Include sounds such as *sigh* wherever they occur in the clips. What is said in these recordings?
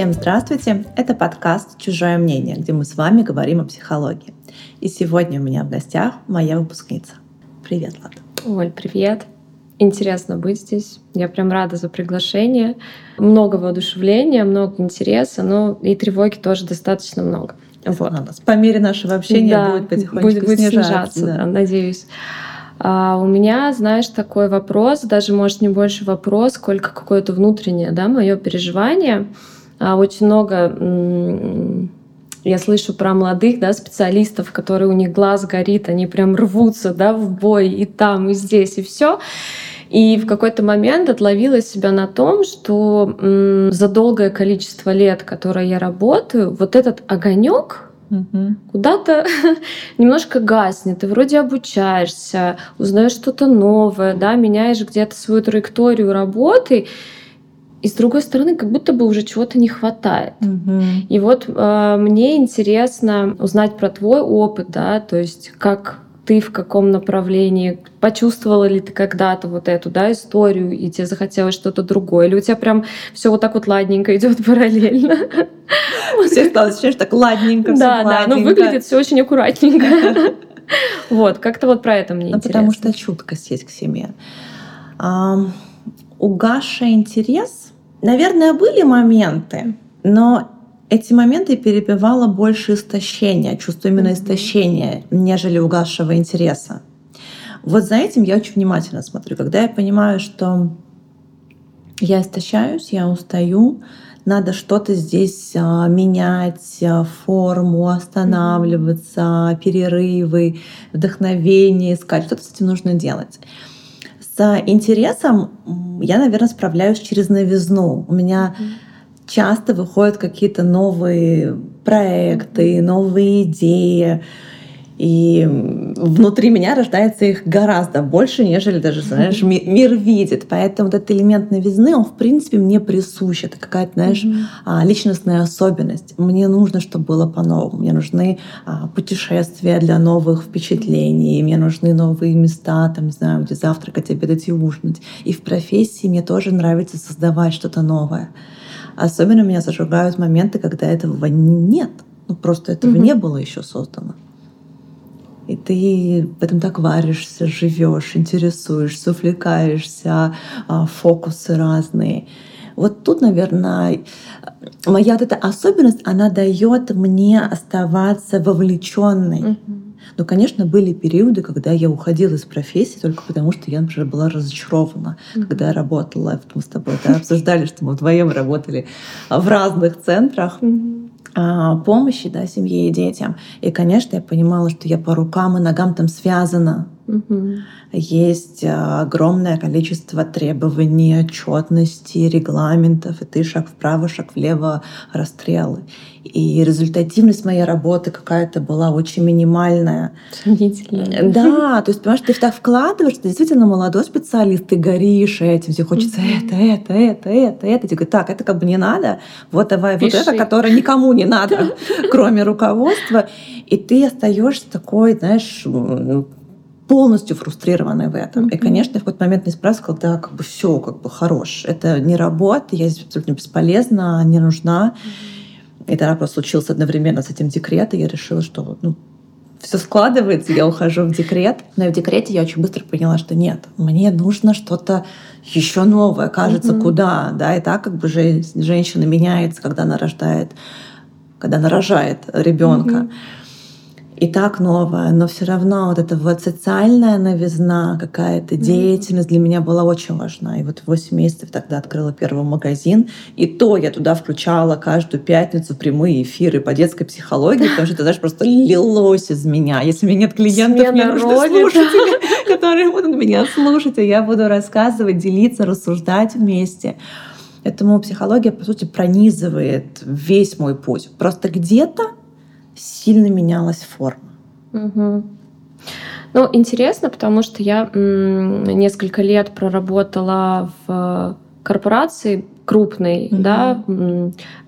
Всем здравствуйте! Это подкаст «Чужое мнение», где мы с вами говорим о психологии. И сегодня у меня в гостях моя выпускница. Привет, Влад. Оль, привет. Интересно быть здесь. Я прям рада за приглашение. Много воодушевления, много интереса, но и тревоги тоже достаточно много. Вот. По мере нашего общения да, будет потихонечку будет, будет снижаться. снижаться да. Да, надеюсь. А у меня, знаешь, такой вопрос, даже может не больше вопрос, сколько какое-то внутреннее, да, мое переживание. А очень много я слышу про молодых да, специалистов, которые у них глаз горит, они прям рвутся да, в бой и там, и здесь, и все. И в какой-то момент отловила себя на том, что м, за долгое количество лет, которое я работаю, вот этот огонек, угу. куда-то *laughs* немножко гаснет. Ты вроде обучаешься, узнаешь что-то новое, да, меняешь где-то свою траекторию работы. И с другой стороны, как будто бы уже чего-то не хватает. Угу. И вот э, мне интересно узнать про твой опыт, да, то есть как ты в каком направлении, почувствовала ли ты когда-то вот эту да, историю, и тебе захотелось что-то другое, или у тебя прям все вот так вот ладненько идет *laughs* параллельно. Все стало ощущение, так ладненько, Да, да, но выглядит все очень аккуратненько. *laughs* Вот, как-то вот про это мне ну, интересно. Потому что чуткость есть к себе. Угасший интерес, наверное, были моменты, но эти моменты перебивало больше истощения, чувство именно истощения, нежели угасшего интереса. Вот за этим я очень внимательно смотрю. Когда я понимаю, что я истощаюсь, я устаю, надо что-то здесь а, менять, а, форму, останавливаться, перерывы, вдохновение искать, что-то с этим нужно делать. С интересом я, наверное, справляюсь через новизну. У меня mm-hmm часто выходят какие-то новые проекты, новые идеи. И внутри меня рождается их гораздо больше, нежели даже, знаешь, мир, мир видит. Поэтому вот этот элемент новизны, он, в принципе, мне присущ. Это какая-то, знаешь, mm-hmm. личностная особенность. Мне нужно, чтобы было по-новому. Мне нужны а, путешествия для новых впечатлений. Мне нужны новые места, там, не знаю, где завтракать, обедать и ужинать. И в профессии мне тоже нравится создавать что-то новое. Особенно меня зажигают моменты, когда этого нет. Ну, просто этого угу. не было еще создано. И ты в этом так варишься, живешь, интересуешься, увлекаешься, а, фокусы разные. Вот тут, наверное, моя вот эта особенность, она дает мне оставаться вовлеченной. Mm-hmm. Но, конечно, были периоды, когда я уходила из профессии только потому, что я, например, была разочарована, mm-hmm. когда я работала. Мы с тобой да, обсуждали, что мы вдвоем работали в разных центрах. Mm-hmm помощи да, семье и детям. И, конечно, я понимала, что я по рукам и ногам там связана Угу. Есть а, огромное количество требований, отчетности, регламентов, и ты шаг вправо, шаг влево, расстрелы. И результативность моей работы какая-то была очень минимальная. Сомнительная. Да, то есть, понимаешь, ты так вкладываешь, ты действительно молодой специалист, ты горишь этим, тебе хочется это, это, это, это, это. Тебе говорят, так, это как бы не надо, вот давай Пиши. вот это, которое никому не *laughs* надо, кроме руководства. И ты остаешься такой, знаешь, полностью фрустрированной в этом. Mm-hmm. И, конечно, в какой-то момент мне спрашивал, да, как бы все, как бы хорош. Это не работа, я здесь абсолютно бесполезна, не нужна. Mm-hmm. И тогда просто случился одновременно с этим декрет, и я решила, что ну, все складывается, я ухожу в декрет. Но и в декрете я очень быстро поняла, что нет, мне нужно что-то еще новое, кажется, mm-hmm. куда, да, и так как бы женщина меняется, когда она рождает, когда она рожает ребенка. Mm-hmm и так новое, но все равно вот эта вот социальная новизна, какая-то деятельность для меня была очень важна. И вот 8 месяцев тогда открыла первый магазин, и то я туда включала каждую пятницу прямые эфиры по детской психологии, потому что это, знаешь, просто лилось из меня. Если у меня нет клиентов, Смена мне нужны слушатели, *laughs* которые будут меня слушать, и я буду рассказывать, делиться, рассуждать вместе. Этому психология, по сути, пронизывает весь мой путь. Просто где-то сильно менялась форма. Угу. Ну, интересно, потому что я несколько лет проработала в корпорации крупной, mm да,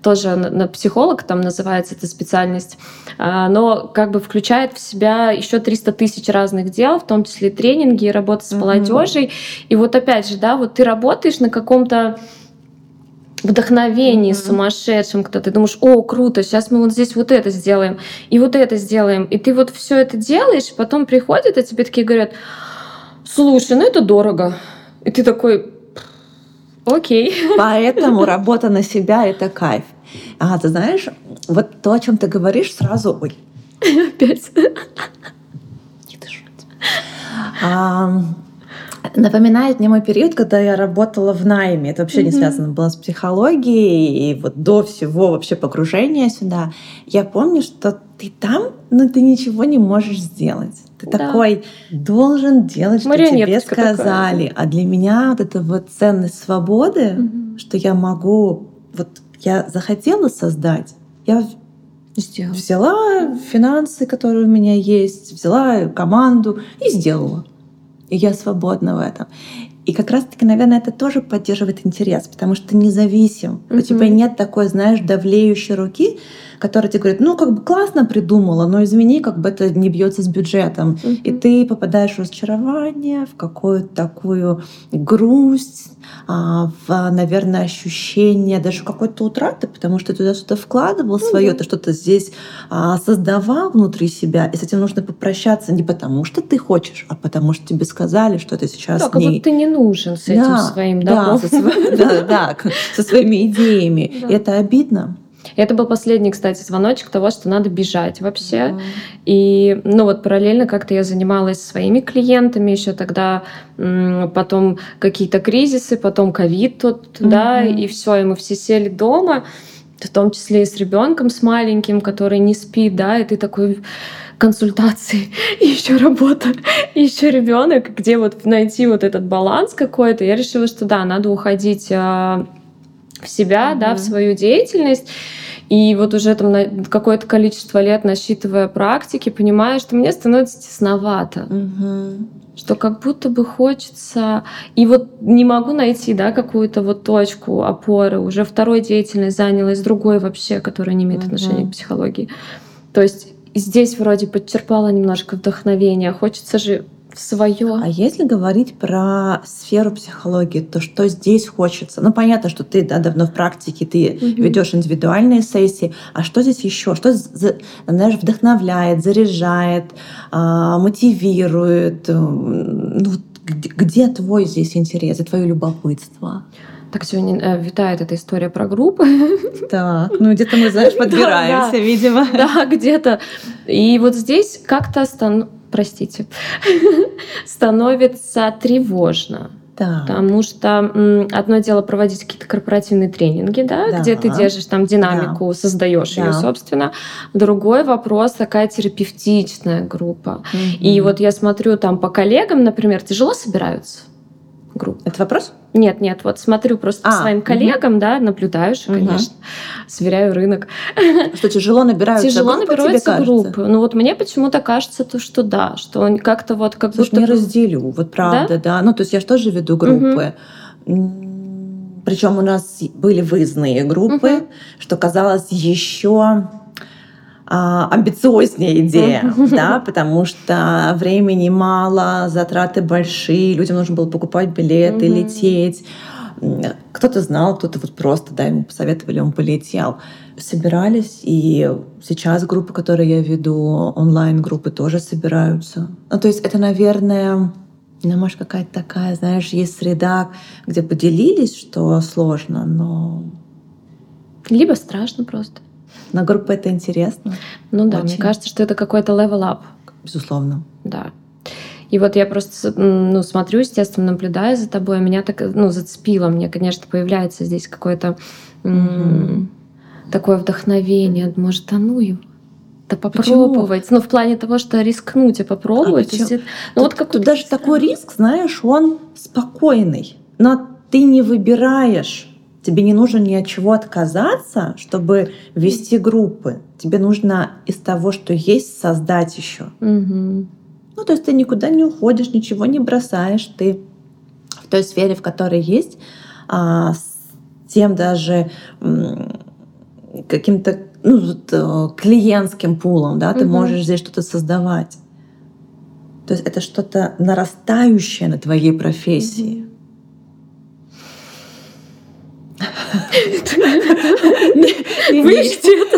тоже на, на психолог там называется эта специальность, а, но как бы включает в себя еще 300 тысяч разных дел, в том числе тренинги, работа с mm молодежью. И вот опять же, да, вот ты работаешь на каком-то вдохновении mm-hmm. сумасшедшем, когда ты думаешь, о, круто, сейчас мы вот здесь вот это сделаем, и вот это сделаем. И ты вот все это делаешь, потом приходят, и тебе такие говорят, слушай, ну это дорого. И ты такой, окей. Поэтому *laughs* работа на себя — это кайф. А ты знаешь, вот то, о чем ты говоришь, сразу... Ой. *laughs* Опять. Не дышать. Напоминает мне мой период, когда я работала в найме. Это вообще mm-hmm. не связано было с психологией. И вот до всего вообще погружения сюда. Я помню, что ты там, но ты ничего не можешь сделать. Ты да. такой должен делать, что тебе сказали. Такая. А для меня вот эта вот ценность свободы, mm-hmm. что я могу... Вот я захотела создать, я Сделала. взяла финансы, которые у меня есть, взяла команду и сделала и я свободна в этом. И как раз-таки, наверное, это тоже поддерживает интерес, потому что ты независим. Mm-hmm. У тебя нет такой, знаешь, давлеющей руки, которая тебе говорит, ну, как бы классно придумала, но извини, как бы это не бьется с бюджетом. Mm-hmm. И ты попадаешь в разочарование, в какую-то такую грусть, а, в, наверное, ощущение даже какой-то утраты, потому что ты туда что-то вкладывал mm-hmm. свое, ты что-то здесь а, создавал внутри себя, и с этим нужно попрощаться не потому, что ты хочешь, а потому что тебе сказали, что ты сейчас да, не... как будто ты не нужен с этим своим да, со, *laughs* да, да, *laughs* со своими идеями. Это обидно. Это был последний, кстати, звоночек того, что надо бежать вообще. Mm. И, ну вот параллельно как-то я занималась своими клиентами еще тогда, потом какие-то кризисы, потом ковид тут, mm-hmm. да, и все, и мы все сели дома, в том числе и с ребенком, с маленьким, который не спит, да, и ты такой консультации, *laughs* и еще работа, *laughs* и еще ребенок, где вот найти вот этот баланс какой-то. Я решила, что да, надо уходить а, в себя, mm-hmm. да, в свою деятельность. И вот уже там какое-то количество лет, насчитывая практики, понимаю, что мне становится тесновато. Угу. Что как будто бы хочется... И вот не могу найти да, какую-то вот точку опоры. Уже второй деятельность занялась, другой вообще, которая не имеет угу. отношения к психологии. То есть здесь вроде подчерпала немножко вдохновения. Хочется же в свое. А если говорить про сферу психологии, то что здесь хочется? Ну, понятно, что ты да, давно в практике, ты угу. ведешь индивидуальные сессии. А что здесь еще? Что знаешь, вдохновляет, заряжает, а, мотивирует? Ну, где твой здесь интерес и твое любопытство? Так сегодня э, витает эта история про группы. Так, ну где-то мы, знаешь, подбираемся, *laughs* да, да. видимо. Да, где-то. И вот здесь как-то стан простите, *laughs* становится тревожно. Да. Потому что одно дело проводить какие-то корпоративные тренинги, да, да. где ты держишь там динамику, да. создаешь да. ее, собственно. Другой вопрос такая терапевтичная группа. Угу. И вот я смотрю там по коллегам, например, тяжело собираются группы. Это вопрос? Нет, нет, вот смотрю просто а, по своим коллегам, угу. да, наблюдаю, угу. конечно, *laughs* сверяю рынок. *laughs* Что тяжело набираются Тяжело группы, набираются группы. Ну вот мне почему-то кажется, то, что да, что он как-то вот как Слушай, будто... не разделю, вот правда, да? да. Ну то есть я же тоже веду группы. Угу. Причем у нас были выездные группы, угу. что казалось еще амбициознее идея, *laughs* да, потому что времени мало, затраты большие, людям нужно было покупать билеты, лететь. Кто-то знал, кто-то вот просто, да, ему посоветовали, он полетел. Собирались, и сейчас группы, которые я веду, онлайн-группы тоже собираются. Ну, то есть это, наверное, ну, может, какая-то такая, знаешь, есть среда, где поделились, что сложно, но... Либо страшно просто. На группу это интересно. Ну да, Очень. мне кажется, что это какой-то level up. Безусловно. Да. И вот я просто ну, смотрю, естественно, наблюдаю за тобой, меня так ну, зацепило. Мне, конечно, появляется здесь какое-то угу. такое вдохновение. Может, а ну его? Да попробовать. Почему? Ну, в плане того, что рискнуть и попробовать. А ну, вот как тут даже такой риск, знаешь, он спокойный. Но ты не выбираешь Тебе не нужно ни от чего отказаться, чтобы вести группы. Тебе нужно из того, что есть, создать еще. Угу. Ну, то есть ты никуда не уходишь, ничего не бросаешь. Ты в той сфере, в которой есть, а, с тем даже каким-то ну, э, клиентским пулом, да, ты угу. можешь здесь что-то создавать. То есть это что-то нарастающее на твоей профессии. Угу. Вычти это.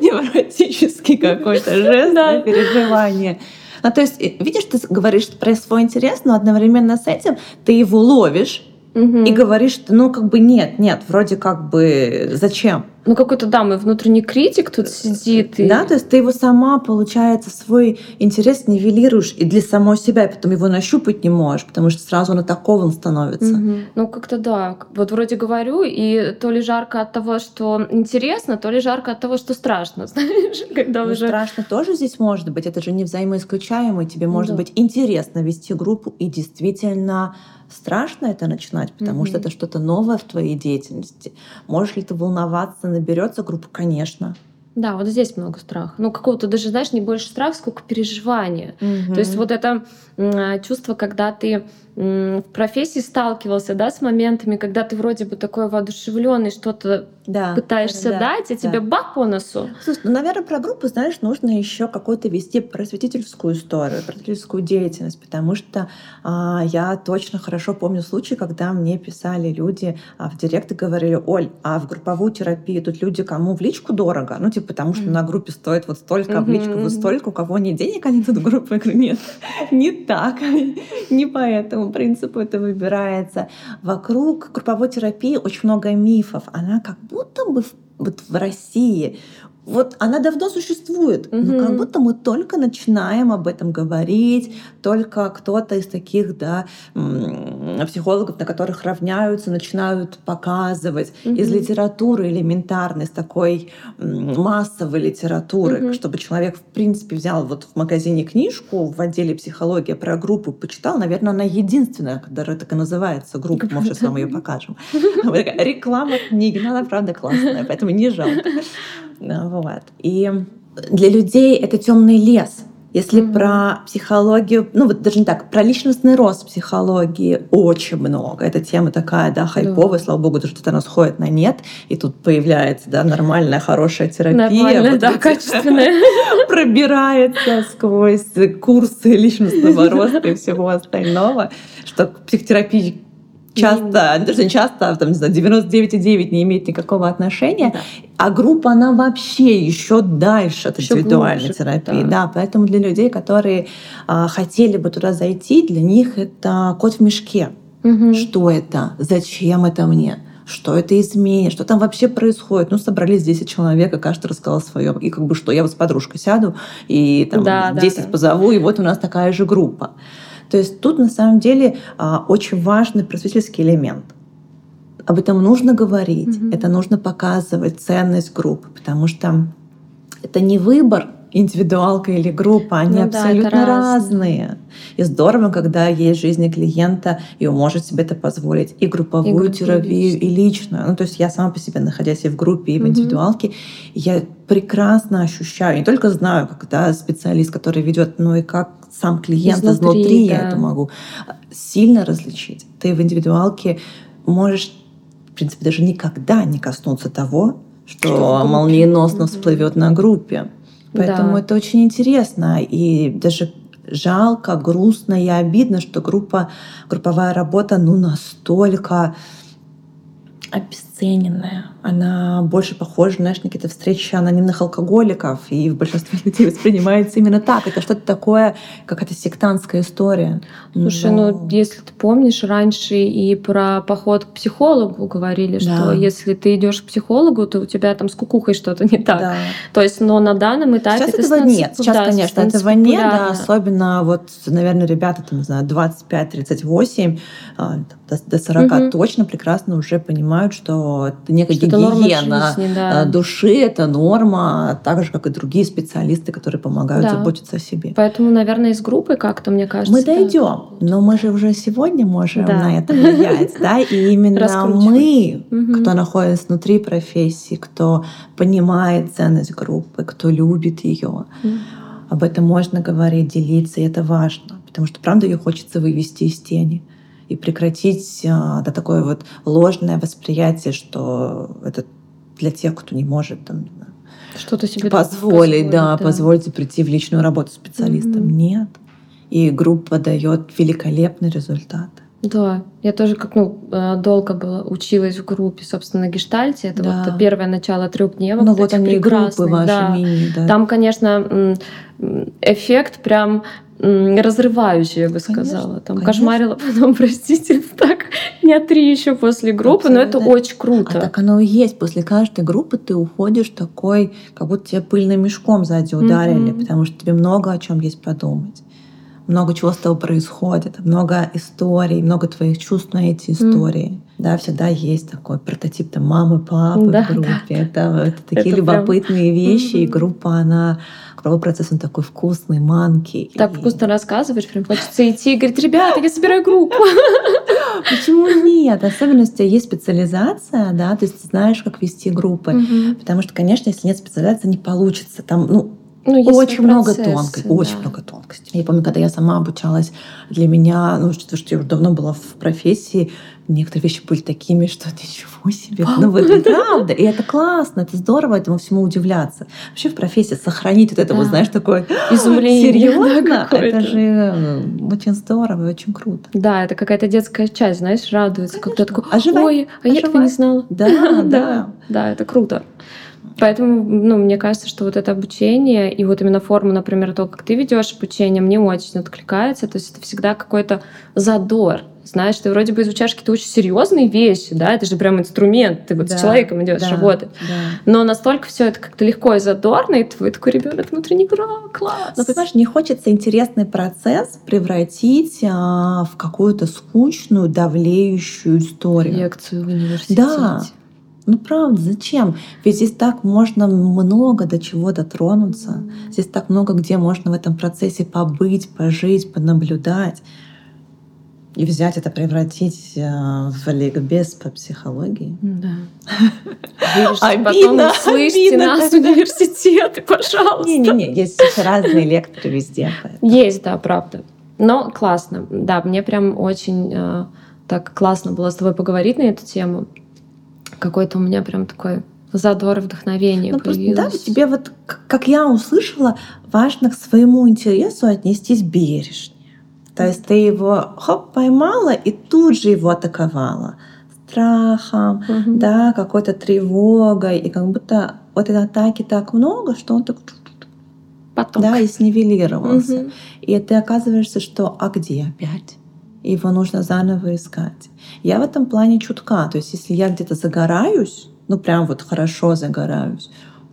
Невротический какой-то жест, переживание. Ну, то есть, видишь, ты говоришь про свой интерес, но одновременно с этим ты его ловишь, угу. и говоришь, ну как бы нет, нет, вроде как бы зачем? Ну какой-то, да, мой внутренний критик тут сидит. И... Да, то есть ты его сама, получается, свой интерес нивелируешь и для самой себя, и потом его нащупать не можешь, потому что сразу он атакован становится. Угу. Ну как-то да, вот вроде говорю, и то ли жарко от того, что интересно, то ли жарко от того, что страшно, *laughs* знаешь, когда ну, уже... Страшно тоже здесь может быть, это же не взаимоисключаемо, тебе может да. быть интересно вести группу и действительно страшно это начинать, потому mm-hmm. что это что-то новое в твоей деятельности. Можешь ли ты волноваться, наберется группа? Конечно. Да, вот здесь много страха. Ну, какого-то даже, знаешь, не больше страха, сколько переживания. Mm-hmm. То есть вот это чувство, когда ты в профессии сталкивался, да, с моментами, когда ты вроде бы такой воодушевленный, что-то да, пытаешься да, дать, а да. тебе бах по носу. Слушай, ну, наверное, про группу, знаешь, нужно еще какую-то вести просветительскую историю, просветительскую деятельность, потому что а, я точно хорошо помню случай, когда мне писали люди а, в директ и говорили, Оль, а в групповую терапию тут люди кому в личку дорого? Ну, типа, потому что mm-hmm. на группе стоит вот столько, mm-hmm. в личку вот столько, у кого нет денег, они тут в группу. Я говорю, нет, не так, *laughs* не по этому принципу это выбирается. Вокруг групповой терапии очень много мифов. Она как будто бы вот в России вот она давно существует, угу. но как будто мы только начинаем об этом говорить, только кто-то из таких да, психологов, на которых равняются, начинают показывать угу. из литературы элементарной, из такой массовой литературы, угу. чтобы человек в принципе взял вот в магазине книжку в отделе психология про группу, почитал, наверное, она единственная, которая так и называется группа, может, сейчас вам ее покажем. *laughs* Реклама книги, но она правда классная, поэтому не жалко. Вот. *laughs* И для людей это темный лес. Если mm-hmm. про психологию, ну вот даже не так, про личностный рост психологии очень много. Эта тема такая, да, хайповая, mm-hmm. слава богу, что-то она сходит на нет, и тут появляется, да, нормальная, хорошая терапия. Нормальная, вот да, качественная. *laughs* Пробирается сквозь курсы личностного *laughs* роста и всего остального, что к психотерапии часто, даже не часто, там, не знаю, 99,9 не имеет никакого отношения, да. а группа, она вообще еще дальше от еще индивидуальной глубже, терапии. Да. да, поэтому для людей, которые а, хотели бы туда зайти, для них это кот в мешке. Угу. Что это? Зачем это мне? что это изменит, что там вообще происходит. Ну, собрались 10 человек, и каждый рассказал свое. И как бы что, я вот с подружкой сяду, и там да, 10 да, да. позову, и вот у нас такая же группа. То есть тут на самом деле а, очень важный просветительский элемент. Об этом нужно говорить, mm-hmm. это нужно показывать ценность группы, потому что это не выбор индивидуалка или группа, они ну, абсолютно да, разные. И здорово, когда есть в жизни клиента, и он может себе это позволить. И групповую и терапию, и личную. Ну, то есть я сама по себе, находясь и в группе, и в индивидуалке, mm-hmm. я прекрасно ощущаю, не только знаю, когда специалист, который ведет, но и как сам клиент изнутри, изнутри да. я это могу сильно различить. Ты в индивидуалке можешь, в принципе, даже никогда не коснуться того, что, что молниеносно всплывет на группе. Поэтому да. это очень интересно. И даже жалко, грустно и обидно, что группа, групповая работа ну настолько обесцененная. Она больше похожа, знаешь, на какие-то встречи анонимных алкоголиков, и в большинстве *laughs* людей воспринимается именно так. Это что-то такое, как это сектантская история. Слушай, Но... ну если ты помнишь, раньше и про поход к психологу говорили, да. что если ты идешь к психологу, то у тебя там с кукухой что-то не так. Да. То есть, но на данном этапе Сейчас это этого нет. Сейчас, да, конечно, этого нет, да, особенно вот, наверное, ребята, там, не знаю, 25-38, а, до, до 40 угу. точно прекрасно уже понимают, что это некая что гигиена жизни, да. Э, души, это норма, так же, как и другие специалисты, которые помогают да. заботиться о себе. Поэтому, наверное, из группы как-то, мне кажется... Мы дойдем, но мы же уже сегодня можем да. на это влиять, да, и именно мы, кто находится внутри профессии, кто понимает ценность группы, кто любит ее, об этом можно говорить, делиться, и это важно, потому что, правда, ее хочется вывести из тени и прекратить а, да, такое вот ложное восприятие, что это для тех, кто не может там, что-то себе позволить, позволить да, да, позвольте прийти в личную работу специалистом. Mm-hmm. Нет. И группа дает великолепный результат. Да, я тоже как ну э, долго была училась в группе, собственно, гештальте. Это да. вот первое начало трехдневок. Ну вот они группы ваши да. мини, да. Там, конечно, эффект прям разрывающий, я бы сказала. Там конечно. кошмарила *laughs* потом, простите, так дня три еще после группы, Абсолютно. но это очень круто. А так оно и есть. После каждой группы ты уходишь такой, как будто тебя пыльным мешком сзади ударили, mm-hmm. потому что тебе много о чем есть подумать много чего с тобой происходит, много историй, много твоих чувств на эти истории. Mm. Да, всегда есть такой прототип там мамы, папы да, в группе. Да. Это, это такие это любопытные прям... вещи, mm-hmm. и группа, она кровой процесс он такой вкусный, манкий. Так и... вкусно рассказываешь, прям хочется идти и говорить, ребята, я собираю группу. *laughs* Почему нет? Особенно, если есть специализация, да, то есть ты знаешь, как вести группы. Потому что, конечно, если нет специализации, не получится. Там, ну, ну, очень много тонкостей, да. очень много тонкостей. Я помню, когда я сама обучалась, для меня, ну, что, что я уже давно была в профессии, некоторые вещи были такими, что *laughs* ничего себе. Ну, вот *laughs* правда. И это классно, это здорово этому всему удивляться. Вообще в профессии сохранить вот это, вот, знаешь, такое *laughs* изумление. Серьезно? это же очень здорово и очень круто. Да, это какая-то детская часть, знаешь, радуется. Как-то такой, ой, а я этого не знала. Да, да. Да, это круто. Поэтому, ну, мне кажется, что вот это обучение и вот именно форма, например, то, как ты ведешь обучение, мне очень откликается. То есть это всегда какой-то задор. Знаешь, ты вроде бы изучаешь какие-то очень серьезные вещи, да, это же прям инструмент, ты вот да, с человеком идешь да, работать. Да. Но настолько все это как-то легко и задорно, и твой такой ребенок внутренний класс. Но понимаешь, не хочется интересный процесс превратить а, в какую-то скучную, давлеющую историю. Лекцию в университете. Да. Ну правда, зачем? Ведь здесь так можно много до чего дотронуться. Здесь так много где можно в этом процессе побыть, пожить, понаблюдать. И взять это, превратить э, в ликбез по психологии. Да. *laughs* Обидно, потом слышите нас, университеты, пожалуйста. Не-не-не, есть разные лекторы везде. Есть, да, правда. Но классно. Да, мне прям очень э, так классно было с тобой поговорить на эту тему какой-то у меня прям такой задор и вдохновение ну, появилось. Просто, да, тебе вот, как я услышала, важно к своему интересу отнестись бережнее. То есть ты его хоп, поймала и тут же его атаковала страхом, угу. да, какой-то тревогой, и как будто вот этой атаки так много, что он так Поток. да, и снивелировался. Угу. И ты оказываешься, что а где опять? Его нужно заново искать. Я в этом плане чутка. То есть если я где-то загораюсь, ну прям вот хорошо загораюсь,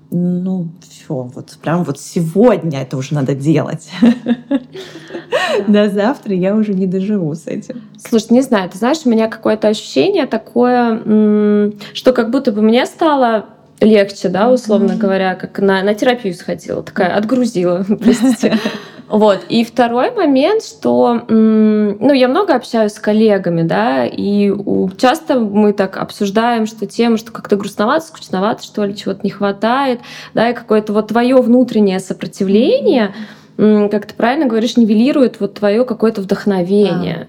ну все, вот прям вот сегодня это уже надо делать. До завтра я уже не доживу с этим. Слушай, не знаю, ты знаешь, у меня какое-то ощущение такое, что как будто бы мне стало легче, да, условно говоря, как на, на терапию сходила, такая отгрузила, простите. *laughs* Вот. И второй момент, что ну, я много общаюсь с коллегами, да, и часто мы так обсуждаем, что тема, что как-то грустновато, скучновато, что ли, чего-то не хватает, да, и какое-то вот твое внутреннее сопротивление, как ты правильно говоришь, нивелирует вот твое какое-то вдохновение. Да.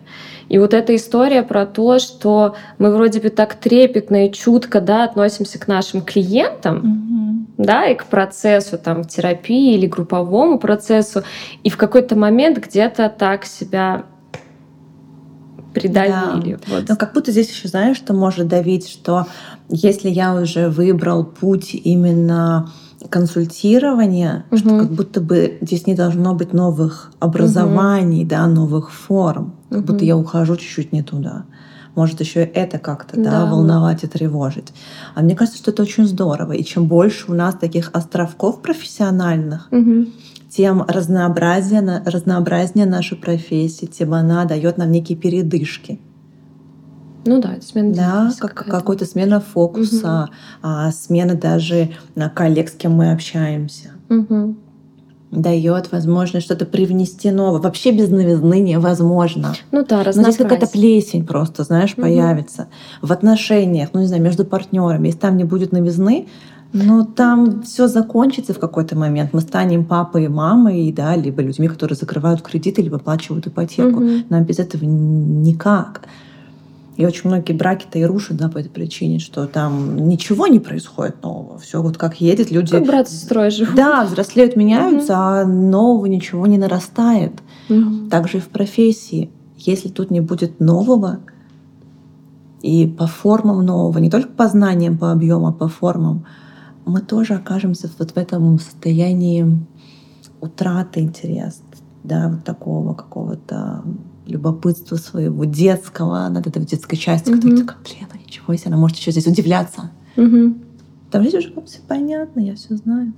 И вот эта история про то, что мы вроде бы так трепетно и чутко да, относимся к нашим клиентам, угу. да, и к процессу там, терапии или групповому процессу, и в какой-то момент где-то так себя придавили. Да. Вот. Но как будто здесь еще знаешь, что может давить, что если я уже выбрал путь именно консультирования, угу. что как будто бы здесь не должно быть новых образований, угу. да, новых форм, как угу. будто я ухожу чуть-чуть не туда. Может еще это как-то да, да, волновать и тревожить. А мне кажется, что это очень здорово. И чем больше у нас таких островков профессиональных, угу. тем разнообразнее, разнообразнее наша профессия, тем она дает нам некие передышки. Ну да, это смена Да, как, какой-то смена фокуса, угу. а, смена даже на коллег, с кем мы общаемся. Угу. Дает возможность что-то привнести новое. Вообще без новизны невозможно. Ну да, Но здесь какая-то плесень просто, знаешь, угу. появится. В отношениях, ну не знаю, между партнерами. Если там не будет новизны, но там все закончится в какой-то момент. Мы станем папой и мамой, да, либо людьми, которые закрывают кредиты, либо оплачивают ипотеку. Угу. Нам без этого никак. И очень многие браки-то и рушат, да, по этой причине, что там ничего не происходит нового. Все вот как едет, люди... Как брат сестрой живут. Да, взрослеют, меняются, угу. а нового ничего не нарастает. Угу. Также и в профессии. если тут не будет нового, и по формам нового, не только по знаниям, по объему, а по формам, мы тоже окажемся вот в этом состоянии утраты интереса, да, вот такого какого-то любопытства своего детского, над этой детской частью, mm-hmm. которая такая, блин, ну ничего себе, она может еще здесь удивляться. Mm-hmm. Там здесь уже все понятно, я все знаю.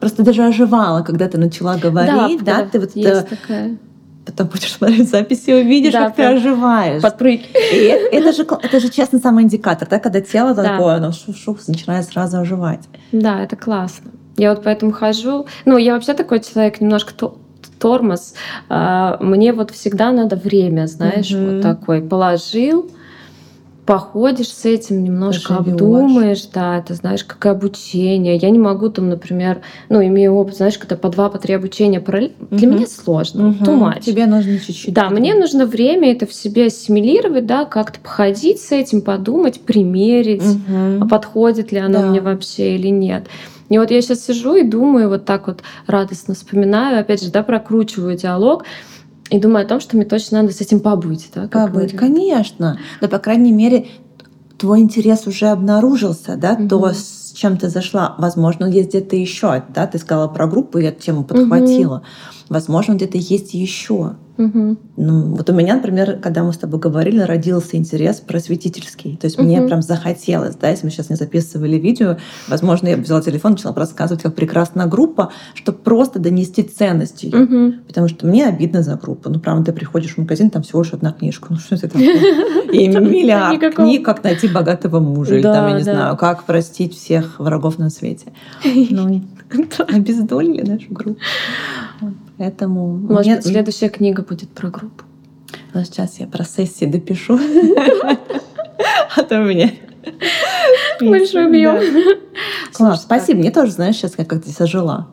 Просто даже оживала, когда ты начала говорить, да, да ты вот есть э, такая потом будешь смотреть записи и увидишь, да, как ты оживаешь. Подпрыгиваешь. это же, это же честно самый индикатор, да, когда тело да. такое, оно шух-шух, начинает сразу оживать. Да, это классно. Я вот поэтому хожу. Ну, я вообще такой человек, немножко то тормоз. А, мне вот всегда надо время, знаешь, угу. вот такой. Положил, походишь с этим, немножко Поживешь. обдумаешь, да, это знаешь, как обучение. Я не могу там, например, ну, имею опыт, знаешь, когда по два, по три обучения параллельно. Угу. Для меня сложно, угу. much. Тебе нужно чуть-чуть. Да, мне нужно время это в себе ассимилировать, да, как-то походить с этим, подумать, примерить, угу. подходит ли оно да. мне вообще или нет. И вот я сейчас сижу и думаю, вот так вот радостно вспоминаю, опять же, да, прокручиваю диалог, и думаю о том, что мне точно надо с этим побыть. Да, побыть, конечно. Но, по крайней мере, твой интерес уже обнаружился, да, угу. то, с чем ты зашла. Возможно, есть где-то еще, да, ты сказала про группу, я эту тему подхватила. Угу. Возможно, где-то есть еще. Угу. Ну, вот у меня, например, когда мы с тобой говорили, родился интерес просветительский. То есть угу. мне прям захотелось, да, если мы сейчас не записывали видео, возможно, я взяла телефон, начала рассказывать, как прекрасна группа, чтобы просто донести ценность ее. Угу. Потому что мне обидно за группу. Ну, правда, ты приходишь в магазин, там всего лишь одна книжка. Ну, что это такое? И миллиард книг, как найти богатого мужа, или там, я не знаю, как простить всех врагов на свете. *laughs* Ну, обездолили нашу группу. Поэтому Может нет... быть, следующая книга будет про группу. Но сейчас я про сессии допишу. А то мне большой объем. Класс, спасибо. Мне тоже, знаешь, сейчас как ты сожила.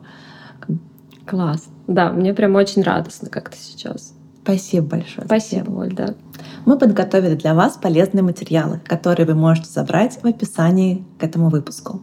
Класс. Да, мне прям очень радостно как-то сейчас. Спасибо большое. Спасибо, Оль, да. Мы подготовили для вас полезные материалы, которые вы можете забрать в описании к этому выпуску.